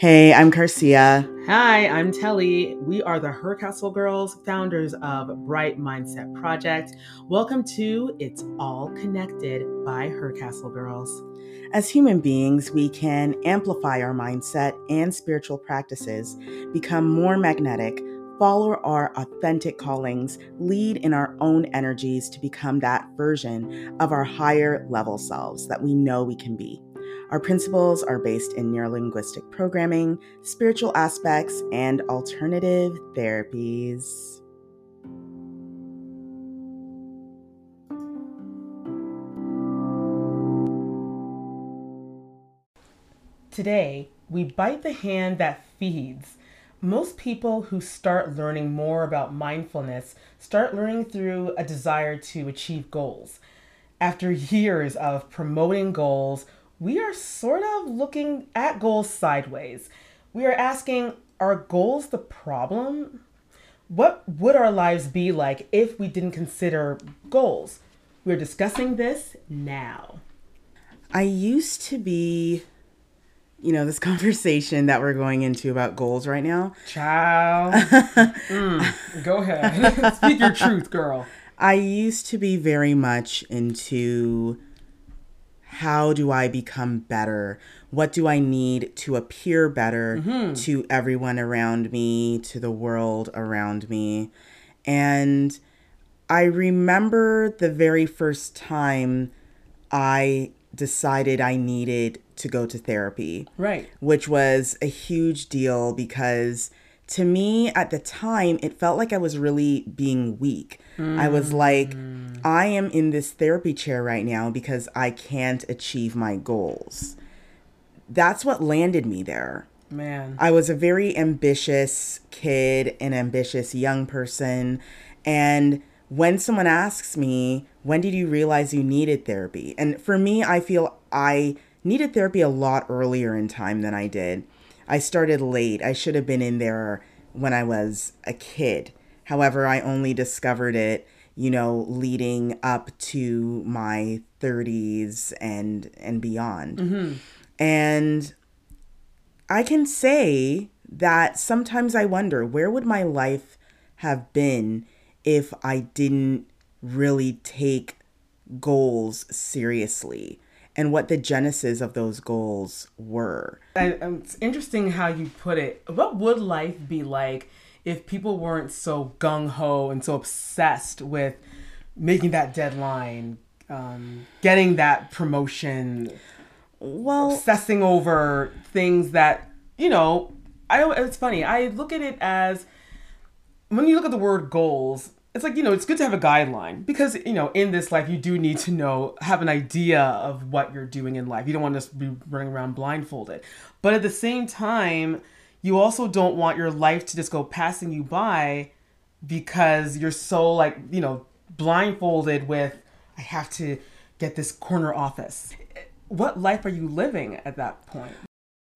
Hey, I'm Garcia. Hi, I'm Telly. We are the Hercastle Girls, founders of Bright Mindset Project. Welcome to It's All Connected by Hercastle Girls. As human beings, we can amplify our mindset and spiritual practices, become more magnetic, follow our authentic callings, lead in our own energies to become that version of our higher level selves that we know we can be. Our principles are based in neurolinguistic programming, spiritual aspects, and alternative therapies. Today, we bite the hand that feeds. Most people who start learning more about mindfulness start learning through a desire to achieve goals. After years of promoting goals, we are sort of looking at goals sideways. We are asking, are goals the problem? What would our lives be like if we didn't consider goals? We're discussing this now. I used to be, you know, this conversation that we're going into about goals right now. Child. mm, go ahead. Speak your truth, girl. I used to be very much into how do I become better? What do I need to appear better mm-hmm. to everyone around me, to the world around me? And I remember the very first time I decided I needed to go to therapy. Right. Which was a huge deal because to me at the time, it felt like I was really being weak. Mm. I was like, I am in this therapy chair right now because I can't achieve my goals. That's what landed me there. Man. I was a very ambitious kid, an ambitious young person. And when someone asks me, when did you realize you needed therapy? And for me, I feel I needed therapy a lot earlier in time than I did. I started late. I should have been in there when I was a kid. However, I only discovered it you know, leading up to my 30s and and beyond. Mm-hmm. And I can say that sometimes I wonder where would my life have been if I didn't really take goals seriously and what the genesis of those goals were. And it's interesting how you put it. What would life be like if people weren't so gung ho and so obsessed with making that deadline, um, getting that promotion, well, obsessing over things that you know. I. It's funny. I look at it as when you look at the word goals. It's like you know, it's good to have a guideline because you know, in this life, you do need to know, have an idea of what you're doing in life. You don't want to be running around blindfolded, but at the same time you also don't want your life to just go passing you by because you're so like you know blindfolded with i have to get this corner office. What life are you living at that point?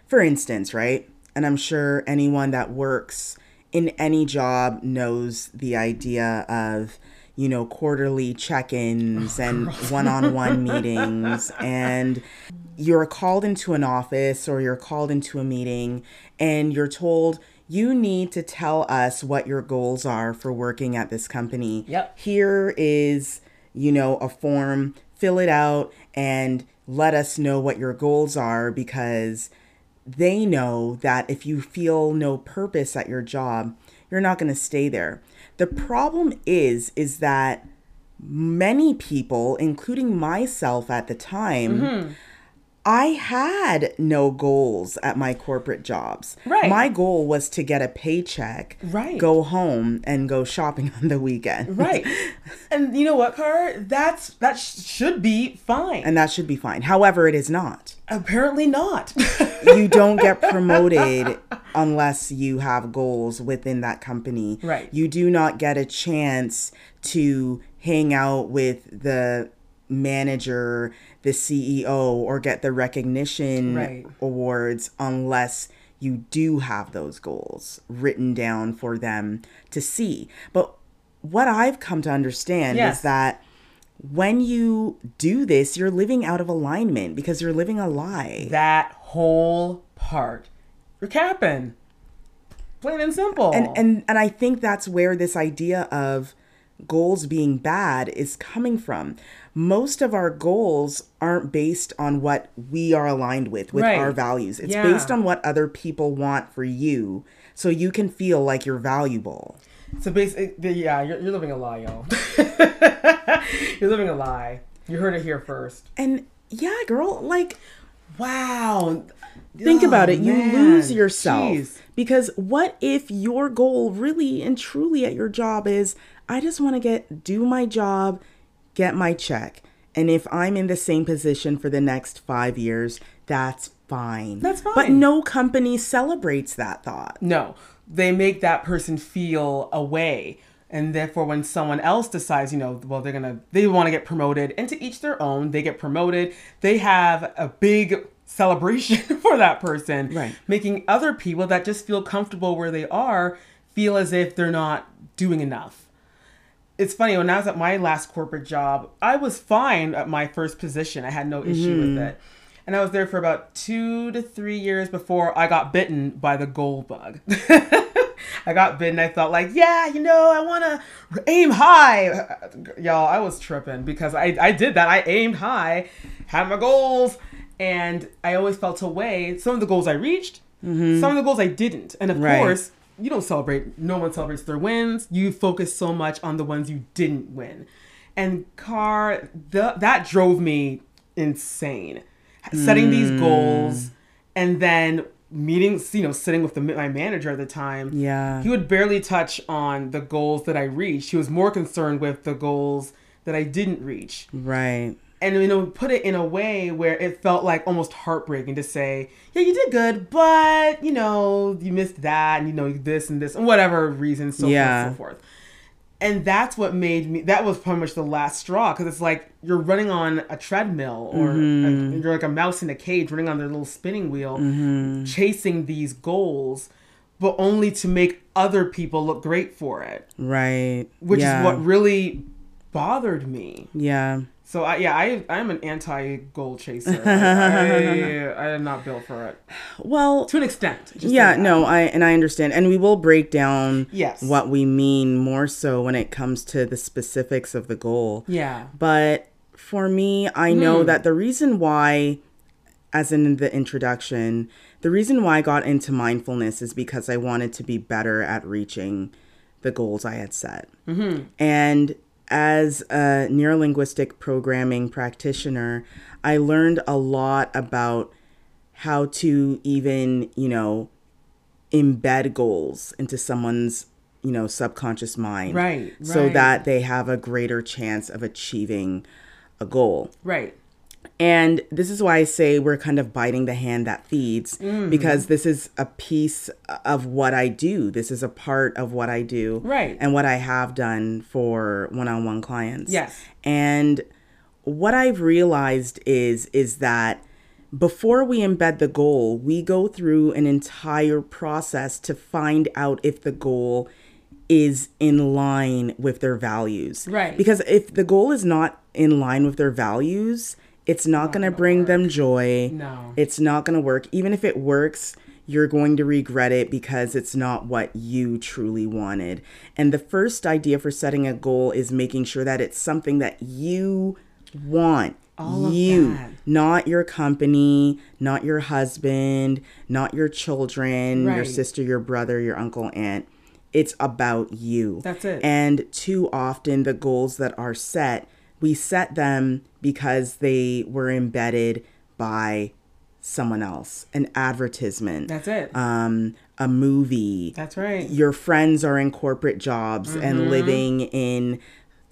For instance right? And i'm sure anyone that works in any job knows the idea of you know quarterly check-ins oh, and one-on-one meetings and you're called into an office or you're called into a meeting and you're told you need to tell us what your goals are for working at this company. Yep. Here is, you know, a form, fill it out and let us know what your goals are because they know that if you feel no purpose at your job, you're not going to stay there. The problem is is that many people, including myself at the time, mm-hmm I had no goals at my corporate jobs. Right. My goal was to get a paycheck, right. go home and go shopping on the weekend. Right. and you know what, Car? That's that sh- should be fine. And that should be fine. However, it is not. Apparently not. you don't get promoted unless you have goals within that company. Right. You do not get a chance to hang out with the manager the CEO or get the recognition right. awards unless you do have those goals written down for them to see. But what I've come to understand yes. is that when you do this, you're living out of alignment because you're living a lie. That whole part. you're capping. Plain and simple. and and and I think that's where this idea of goals being bad is coming from. Most of our goals aren't based on what we are aligned with, with Right. our values. It's Yeah. based on what other people want for you, so you can feel like you're valuable. So basically, yeah, you're, you're living a lie, yo. you're living a lie. You heard it here first. And yeah, girl, like Wow. think Oh, about it. You lose yourself. Jeez. Because what if your goal really and truly at your job is I just want to get do my job, get my check. And if I'm in the same position for the next 5 years, that's fine. That's fine. But no company celebrates that thought. No, they make that person feel away. And therefore, when someone else decides, you know, well, they're gonna, they want to get promoted, and to each their own, they get promoted. They have a big celebration for that person, Right. Making other people that just feel comfortable where they are feel as if they're not doing enough. It's funny when I was at my last corporate job, I was fine at my first position. I had no issue with hmm. it. And I was there for about two to three years before I got bitten by the gold bug. I got bitten. I thought like, yeah, you know, I want to aim high. Y'all, I was tripping because I, I did that. I aimed high, had my goals, and I always felt away. Some of the goals I reached, mm-hmm. some of the goals I didn't. And of Right. course, you don't celebrate no one celebrates their wins. You focus so much on the ones you didn't win. And car the, that drove me insane. Setting these hmm. goals and then meeting, you know sitting with the, my manager at the time Yeah. he would barely touch on the goals that i reached. He was more concerned with the goals that i didn't reach. Right. And you know put it in a way where it felt like almost heartbreaking to say yeah you did good but you know you missed that and you know this and this and whatever reasons so Yeah. forth so forth and that's what made me that was pretty much the last straw because it's like you're running on a treadmill or Mm-hmm. a- you're like a mouse in a cage running on their little spinning wheel Mm-hmm. chasing these goals but only to make other people look great for it Right. which yeah. is what really bothered me Yeah. so I, yeah, I I'm an anti goal chaser. I, I, I am not built for it Well, to an extent. Just yeah, no, I and I understand, and we will break down Yes. what we mean more so when it comes to the specifics of the goal. Yeah. But for me, I know Hmm. that the reason why, as in the introduction, the reason why I got into mindfulness is because I wanted to be better at reaching the goals I had set. Mm-hmm. And as a neurolinguistic programming practitioner, I learned a lot about how to even, you know, embed goals into someone's, you know, subconscious mind. Right, So right. that they have a greater chance of achieving a goal. Right. And this is why I say we're kind of biting the hand that feeds Mm-hmm. because this is a piece of what I do. This is a part of what I do. Right. And what I have done for one-on-one clients. Yes. And what I've realized is is that before we embed the goal, we go through an entire process to find out if the goal is in line with their values. Right. Because if the goal is not in line with their values, it's not going to bring them joy. No. It's not going to work. Even if it works, you're going to regret it because it's not what you truly wanted. And the first idea for setting a goal is making sure that it's something that you want. All of you, not your company, not your husband, not your children, your sister, your brother, your uncle, aunt. It's about you. That's it. And too often, the goals that are set, we set them because they were embedded by someone else, an advertisement, That's it. um, a movie. That's right. Your friends are in corporate jobs Mm-hmm. and living in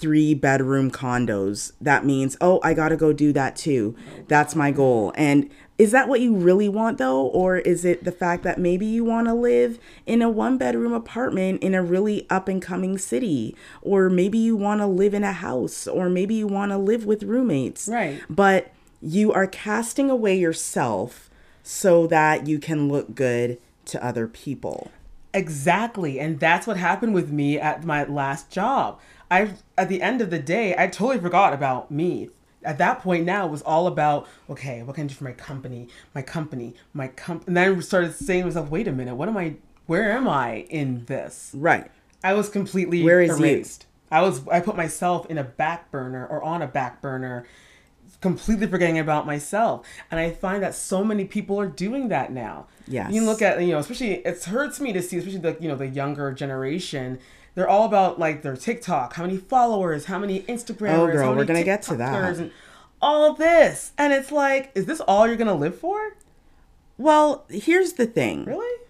three bedroom condos. That means, oh, I got to go do that too. That's my goal. And is that what you really want though? Or is it the fact that maybe you want to live in a one bedroom apartment in a really up and coming city? Or maybe you want to live in a house? Or maybe you want to live with roommates? Right. But you are casting away yourself so that you can look good to other people. Exactly. And that's what happened with me at my last job. I at the end of the day, I totally forgot about me. At that point now it was all about, okay, what can I do for my company, my company, my company. And then I started saying to myself, wait a minute, what am I, where am I in this? Right. I was completely Where is you? erased. I was I put myself in a back burner or on a back burner, completely forgetting about myself. And I find that so many people are doing that now. Yes. You look at you know, especially it hurts me to see, especially the you know the younger generation. They're all about like their TikTok, how many followers, how many Instagrammers. Oh, girl, how many we're gonna get to that. And all this, and it's like, is this all you're gonna live for? Well, here's the thing. Really?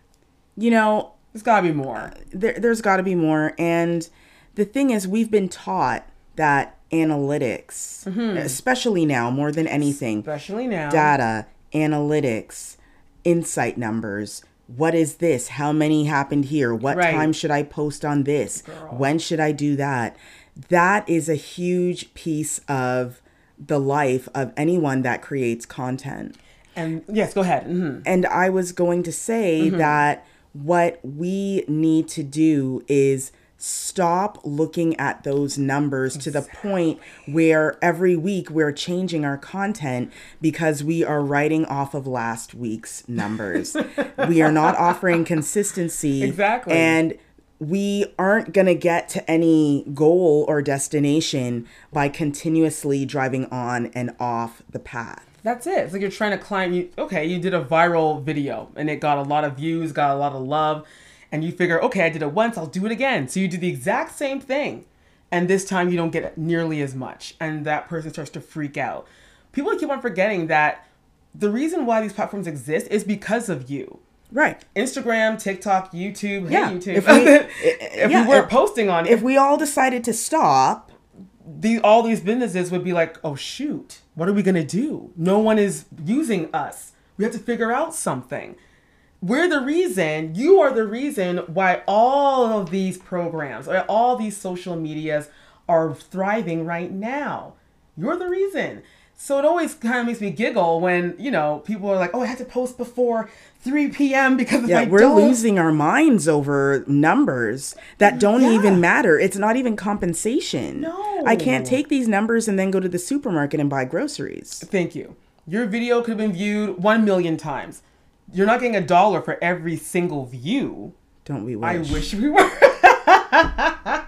You know, There's gotta be more. there, there's got to be more. And the thing is, we've been taught that analytics, especially now more than anything, Especially now. data, analytics, insight numbers. What is this? How many happened here? What Right. time should I post on this? Girl. When should I do that? That is a huge piece of the life of anyone that creates content. And yes, go ahead. hmm And I was going to say that what we need to do is stop looking at those numbers to the point where every week we're changing our content because we are writing off of last week's numbers. we are not offering consistency. Exactly. And we aren't going to get to any goal or destination by continuously driving on and off the path. That's it. It's like you're trying to climb. You okay? You did a viral video and it got a lot of views, got a lot of love, and you figure, okay, I did it once, I'll do it again. So you do the exact same thing, and this time you don't get nearly as much, and that person starts to freak out. People keep on forgetting that the reason why these platforms exist is because of you. Right. Instagram, TikTok, YouTube. Yeah, Hey, YouTube. if we- if yeah, we weren't if- posting on it. If we all decided to stop, these all these businesses would be like, oh shoot, what are we gonna do? No one is using us. We have to figure out something. We're the reason, you are the reason why all of these programs, or all these social medias are thriving right now. You're the reason. So it always kind of makes me giggle when, you know, people are like, oh, I had to post before 3 p.m. because yeah, I we're don't, losing our minds over numbers that don't Yeah. even matter. It's not even compensation. No. I can't take these numbers and then go to the supermarket and buy groceries. Thank you. Your video could have been viewed 1 million times. You're not getting a dollar for every single view. Don't we I wish? wish we were.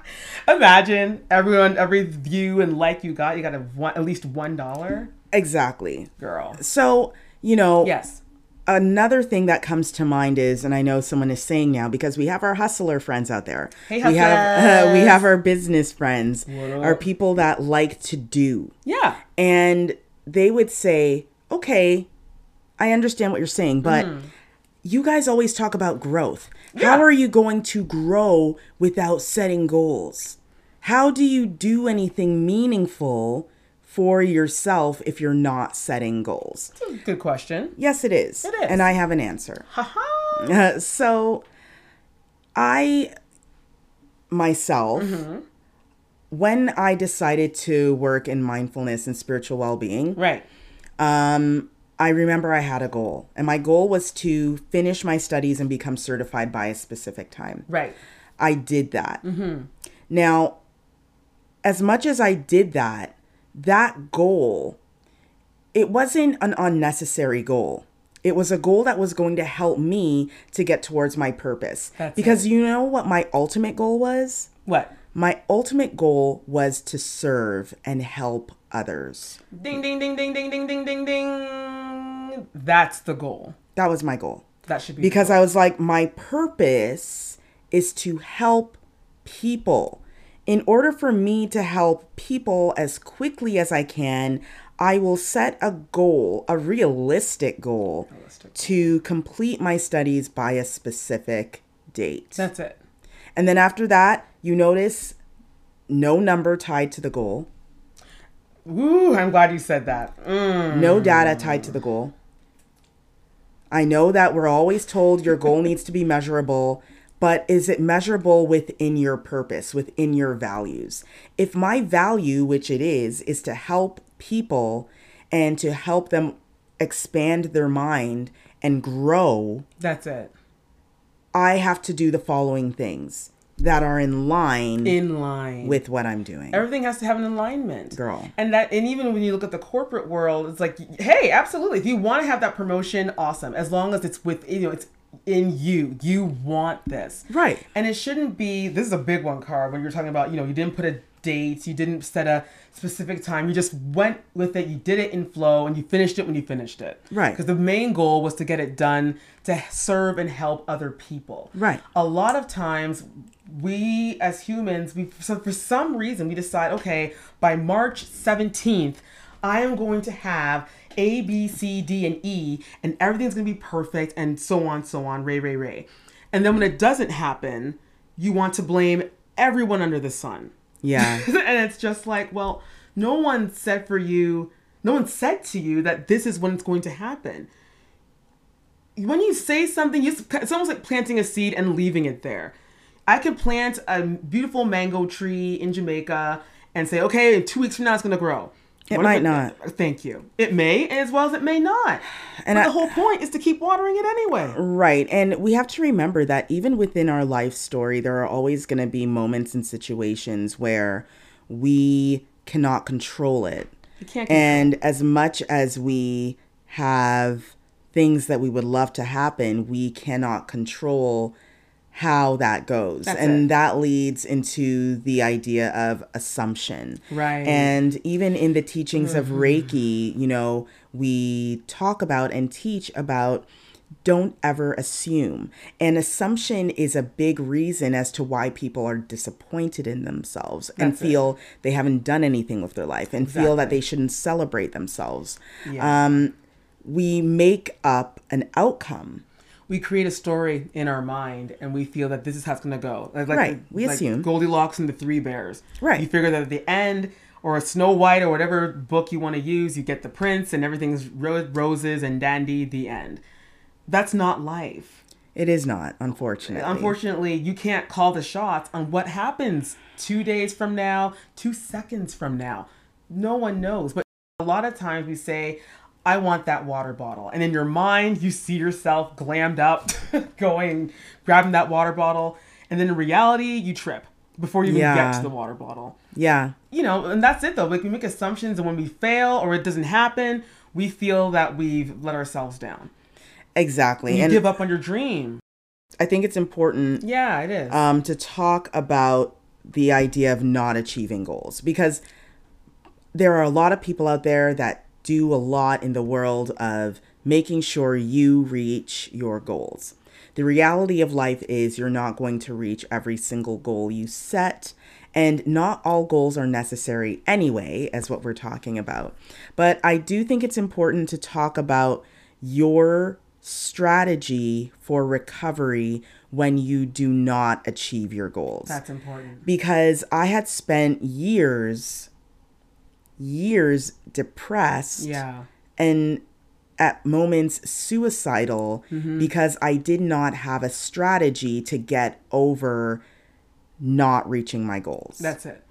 Imagine everyone, every view and like you got, you got a one, at least one dollar, Exactly. girl. So, you know, Yes. another thing that comes to mind is, and I know someone is saying now because we have our hustler friends out there. Hey, we have we have our business friends, our people that like to do. Yeah. and they would say, "Okay, I understand what you're saying, but Mm. you guys always talk about growth. Yeah. How are you going to grow without setting goals? How do you do anything meaningful for yourself if you're not setting goals?" That's a good question. Yes, it is. It is. And I have an answer. Haha. So I myself Mm-hmm. when I decided to work in mindfulness and spiritual well-being, Right. um, I remember I had a goal, and my goal was to finish my studies and become certified by a specific time. Right. I did that. Now, as much as I did that, that goal, it wasn't an unnecessary goal. It was a goal that was going to help me to get towards my purpose. That's because you know what my ultimate goal was? What? My ultimate goal was to serve and help others. Ding ding ding ding ding ding ding ding ding. That's the goal. That was my goal. That should be because I was like, my purpose is to help people. In order for me to help people as quickly as I can, I will set a goal, a realistic goal, Realistic. to complete my studies by a specific date. That's it. And then after that, you notice no number tied to the goal, Ooh, I'm glad you said that. Mm. no data tied to the goal. I know that we're always told your goal needs to be measurable, but is it measurable within your purpose, within your values? If my value, which it is, is to help people and to help them expand their mind and grow, That's it. I have to do the following things that are in line in line with what I'm doing. Everything has to have an alignment, Girl. And that, and even when you look at the corporate world, it's like, hey, absolutely. If you want to have that promotion, awesome. As long as it's with you know, it's in you. You want this, Right. And it shouldn't be. This is a big one, Car. When you're talking about, you know, you didn't put a date, you didn't set a specific time. You just went with it. You did it in flow, and you finished it when you finished it. Right. Because the main goal was to get it done to serve and help other people. Right. A lot of times, we as humans, we so for some reason we decide, okay, by March 17th, I am going to have A, B, C, D, and E, and everything's gonna be perfect, and so on, so on, ray, ray, ray. And then when it doesn't happen, you want to blame everyone under the sun. Yeah. and it's just like, well, no one said for you, no one said to you that this is when it's going to happen. When you say something, it's almost like planting a seed and leaving it there. I could plant a beautiful mango tree in Jamaica and say, okay, two weeks from now, it's going to grow. It What might if not. Thank you. It may, as well as it may not. And but I- the whole point is to keep watering it anyway. Right. And we have to remember that even within our life story, there are always going to be moments and situations where we cannot control it. You can't control And as much as we have things that we would love to happen, we cannot control how that goes. That's and it. that leads into the idea of assumption. Right. Mm-hmm. And even in the teachings of Reiki, you know, we talk about and teach about don't ever assume. And assumption is a big reason as to why people are disappointed in themselves and That's it. feel they haven't done anything with their life and feel that they shouldn't celebrate themselves. Yeah. Um, we make up an outcome. We create a story in our mind and we feel that this is how it's going to go. Like, like, Right, we like assume. Goldilocks and the Three Bears. Right. You figure that at the end, or a Snow White, or whatever book you want to use, you get the prince and everything's ro- roses and dandy. The end. That's not life. It is not, unfortunately. Unfortunately, you can't call the shots on what happens two days from now, two seconds from now. No one knows. But a lot of times we say, I want that water bottle. And in your mind, you see yourself glammed up, going, grabbing that water bottle. And then in reality, you trip before you even get to the water bottle. Yeah. You know, and that's it though. Like we make assumptions, and when we fail or it doesn't happen, we feel that we've let ourselves down. Exactly. You and give up on your dream. I think it's important Yeah, it is. um, to talk about the idea of not achieving goals because there are a lot of people out there that do a lot in the world of making sure you reach your goals. The reality of life is you're not going to reach every single goal you set, and not all goals are necessary anyway, as what we're talking about. But I do think it's important to talk about your strategy for recovery when you do not achieve your goals That's important. because I had spent years, years depressed Yeah. and at moments suicidal Mm-hmm. because I did not have a strategy to get over not reaching my goals. That's it.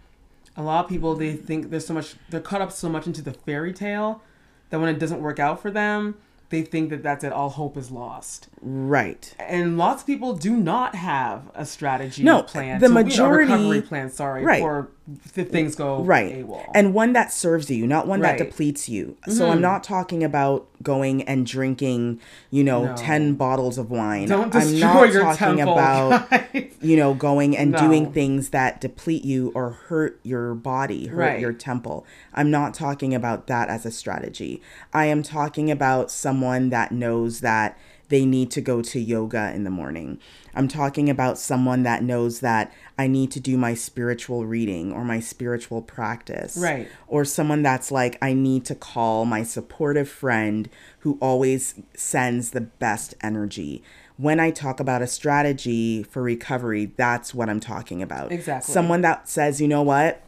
A lot of people they think there's so much they're caught up so much into the fairy tale that when it doesn't work out for them, they think that that's it. All hope is lost. right. And lots of people do not have a strategy No, plan. the to- you know, majority- recovery plan. Sorry, Right. for things go Right. AWOL. And one that serves you, not one Right. that depletes you. So hmm. I'm not talking about going and drinking, you know, No. 10 bottles of wine. don't I'm not your talking temple, about guys. you know, going and No. doing things that deplete you or hurt your body, hurt Right. your temple. I'm not talking about that as a strategy. I am talking about someone that knows that they need to go to yoga in the morning. I'm talking about someone that knows that I need to do my spiritual reading or my spiritual practice. Right. Or someone that's like, I need to call my supportive friend who always sends the best energy. When I talk about a strategy for recovery, that's what I'm talking about. Exactly. Someone that says, you know what?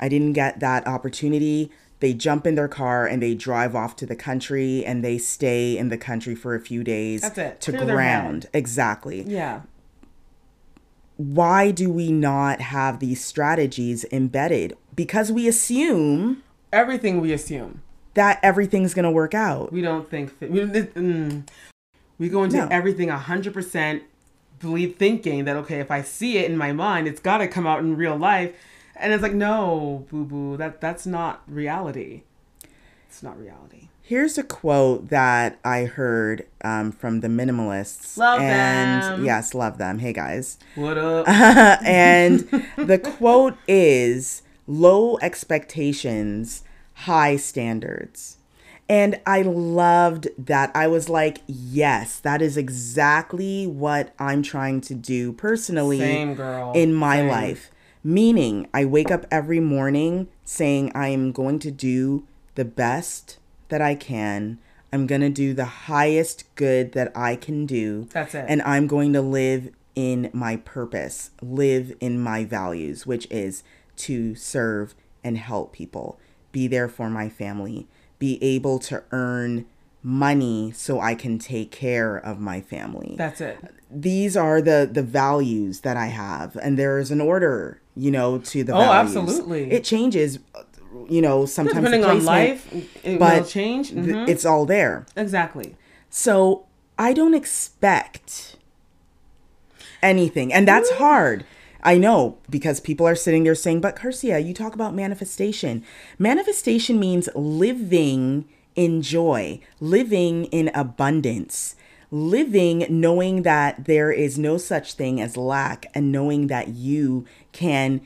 I didn't get that opportunity. They jump in their car and they drive off to the country and they stay in the country for a few days That's it. to Clear ground. Exactly. yeah. Why do we not have these strategies embedded? Because we assume Everything we assume. that everything's going to work out. We don't think. We, mm, we go into No. everything hundred percent believe thinking that okay, if I see it in my mind, it's got to come out in real life. And it's like, no, boo boo, that that's not reality. It's not reality. Here's a quote that I heard um, from the minimalists. Love and them. yes, love them. Hey guys. What up? and the quote is low expectations, high standards. And I loved that. I was like, yes, that is exactly what I'm trying to do personally Same girl. in my Same. life. Meaning, I wake up every morning saying I am going to do the best that I can. I'm going to do the highest good that I can do. That's it. And I'm going to live in my purpose, live in my values, which is to serve and help people, be there for my family, be able to earn money so I can take care of my family That's it. these are the the values that I have, and there is an order, you know, to the Oh, values. absolutely. It changes, you know, sometimes Depending on life, it but will change. th- Mhm. it's all there. exactly. So I don't expect anything, and that's hard. I know because people are sitting there saying, "But Garcia, you talk about manifestation. Manifestation means living in joy, living in abundance." Living knowing that there is no such thing as lack and knowing that you can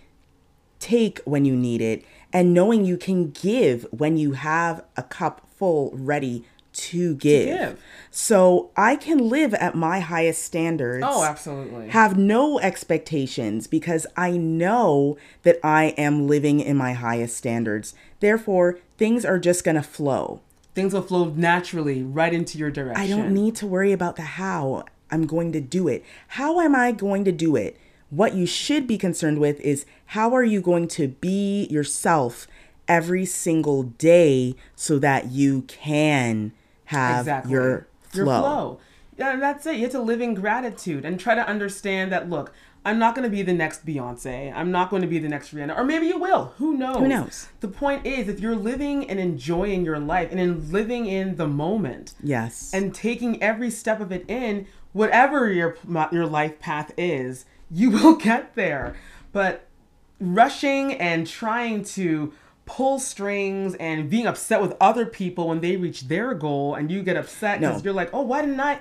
take when you need it and knowing you can give when you have a cup full ready to give. give. So I can live at my highest standards. Oh, absolutely. Have no expectations because I know that I am living in my highest standards. Therefore, things are just going to flow. Things will flow naturally right into your direction. I don't need to worry about the how I'm going to do it. How am I going to do it? What you should be concerned with is how are you going to be yourself every single day so that you can have exactly your flow. Your flow. Yeah, and that's it. You have to live in gratitude and try to understand that. Look, I'm not going to be the next Beyonce. I'm not going to be the next Rihanna, or maybe you will. Who knows? Who knows? The point is, if you're living and enjoying your life and in living in the moment Yes. and taking every step of it in, whatever your your life path is, you will get there. But rushing and trying to pull strings and being upset with other people when they reach their goal and you get upset because No. you're like, oh, why didn't I?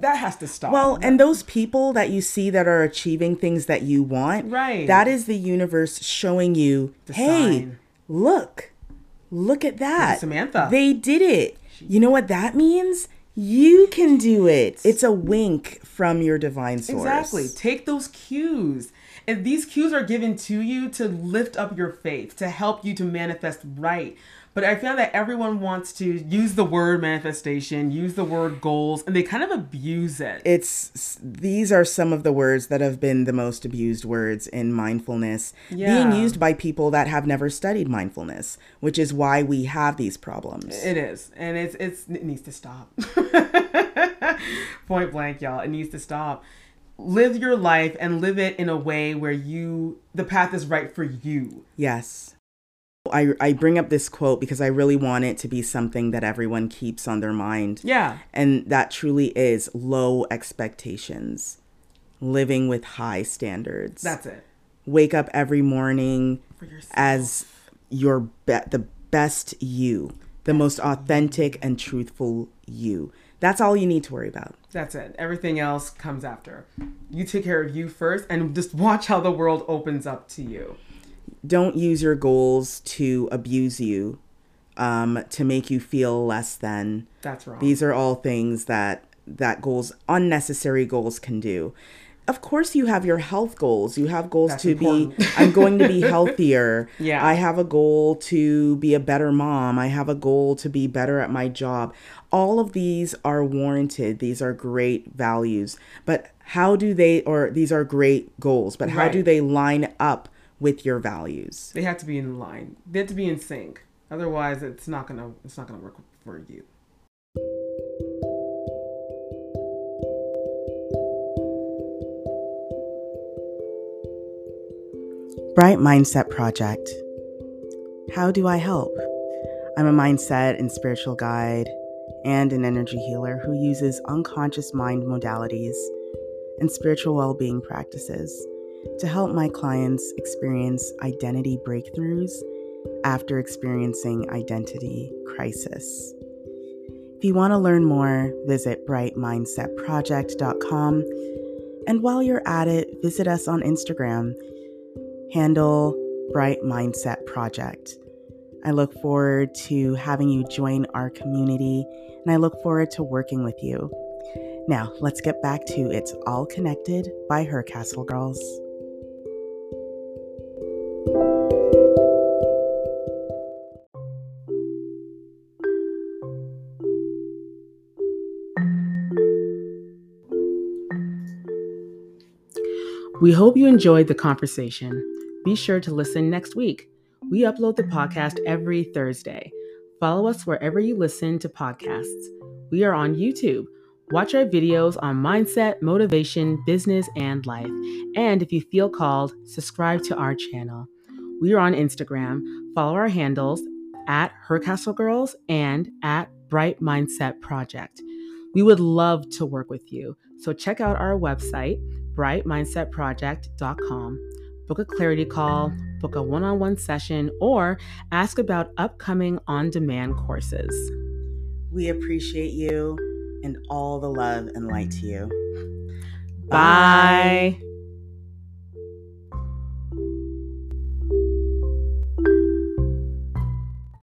That has to stop. Well, and those people that you see that are achieving things that you want, Right. That is the universe showing you, The hey, sign. look, look at that. Samantha. They did it. You know what that means? You can do it. It's a wink from your divine source. Exactly. Take those cues. And these cues are given to you to lift up your faith, to help you to manifest right. But I found that everyone wants to use the word manifestation, use the word goals, and they kind of abuse it. It's these are some of the words that have been the most abused words in mindfulness, Yeah. being used by people that have never studied mindfulness, which is why we have these problems. It is, and it's it's it needs to stop. Point blank, y'all. It needs to stop. Live your life and live it in a way where you the path is right for you. Yes. I, I bring up this quote because I really want it to be something that everyone keeps on their mind. Yeah. And that truly is low expectations, living with high standards. That's it. Wake up every morning as your be- the best you, the most authentic and truthful you. That's all you need to worry about. That's it. Everything else comes after. You take care of you first and just watch how the world opens up to you. Don't use your goals to abuse you, um, to make you feel less than. That's wrong. These are all things that that goals, unnecessary goals, can do. Of course, you have your health goals. You have goals That's to important. be. I'm going to be healthier. Yeah. I have a goal to be a better mom. I have a goal to be better at my job. All of these are warranted. These are great values. But how do they? Or these are great goals. But how do they line up with your values? they have to be in line. They have to be in sync. Otherwise, it's not gonna it's not gonna work for you. Bright Mindset Project. How do I help? I'm a mindset and spiritual guide and an energy healer who uses unconscious mind modalities and spiritual well being practices to help my clients experience identity breakthroughs after experiencing identity crisis. If you want to learn more, visit brightmindsetproject.com. And while you're at it, visit us on Instagram, handle Bright Mindset Project. I look forward to having you join our community, and I look forward to working with you. Now, let's get back to It's All Connected by Her Castle Girls. We hope you enjoyed the conversation. Be sure to listen next week. We upload the podcast every Thursday. Follow us wherever you listen to podcasts. We are on YouTube Watch our videos on mindset, motivation, business, and life. And if you feel called, subscribe to our channel. We are on Instagram. Follow our handles at Her Castle Girls and at Bright Mindset Project. We would love to work with you. So check out our website, brightmindsetproject.com. Book a clarity call, book a one on one session, or ask about upcoming on demand courses. We appreciate you and all the love and light to you. Bye. Bye.